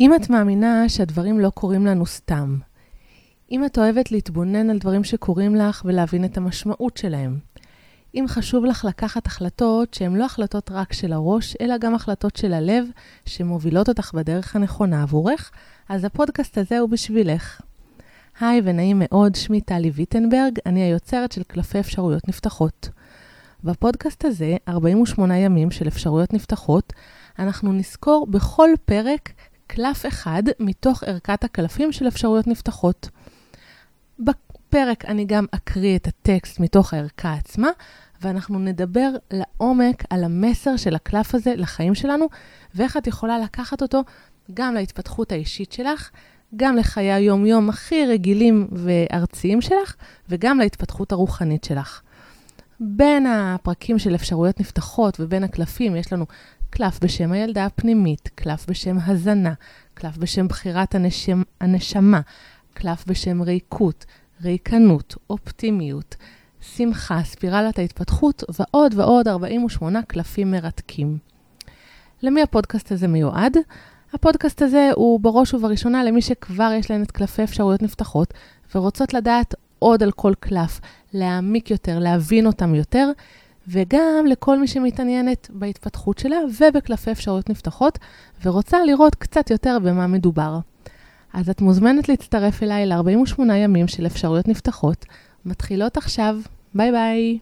אם את מאמינה שהדברים לא קורים לנו סתם, אם את אוהבת להתבונן על דברים שקורים לך ולהבין את המשמעות שלהם, אם חשוב לך לקחת החלטות שהן לא החלטות רק של הראש, אלא גם החלטות של הלב, שמובילות אותך בדרך הנכונה עבורך, אז הפודקאסט הזה הוא בשבילך. היי ונעים מאוד, שמי טלי ויטנברג, אני היוצרת של קלפי אפשרויות נפתחות. בפודקאסט הזה, 48 ימים של אפשרויות נפתחות, אנחנו נזכור בכל פרק קלף אחד מתוך ערכת הקלפים של אפשרויות נפתחות. בפרק אני גם אקריא את הטקסט מתוך הערכה עצמה, ואנחנו נדבר לעומק על המסר של הקלף הזה לחיים שלנו, ואיך את יכולה לקחת אותו גם להתפתחות האישית שלך, גם לחיי היום-יום הכי רגילים וארציים שלך, וגם להתפתחות הרוחנית שלך. בין הפרקים של אפשרויות נפתחות ובין הקלפים יש לנו קלף בשם הילדה הפנימית, קלף בשם הזנה, קלף בשם בחירת הנשם, הנשמה, קלף בשם ריקות, ריקנות, אופטימיות, שמחה, ספירלת ההתפתחות ועוד ועוד 48 קלפים מרתקים. למי הפודקאסט הזה מיועד? הפודקאסט הזה הוא בראש ובראשונה למי שכבר יש להן את קלפי אפשרויות נפתחות ורוצות לדעת עוד על כל קלף, להעמיק יותר, להבין אותם יותר, וגם לכל מי שמתעניינת בהתפתחות שלה ובקלפי אפשרויות נפתחות, ורוצה לראות קצת יותר במה מדובר. אז את מוזמנת להצטרף אליי ל-48 ימים של אפשרויות נפתחות, מתחילות עכשיו. ביי ביי.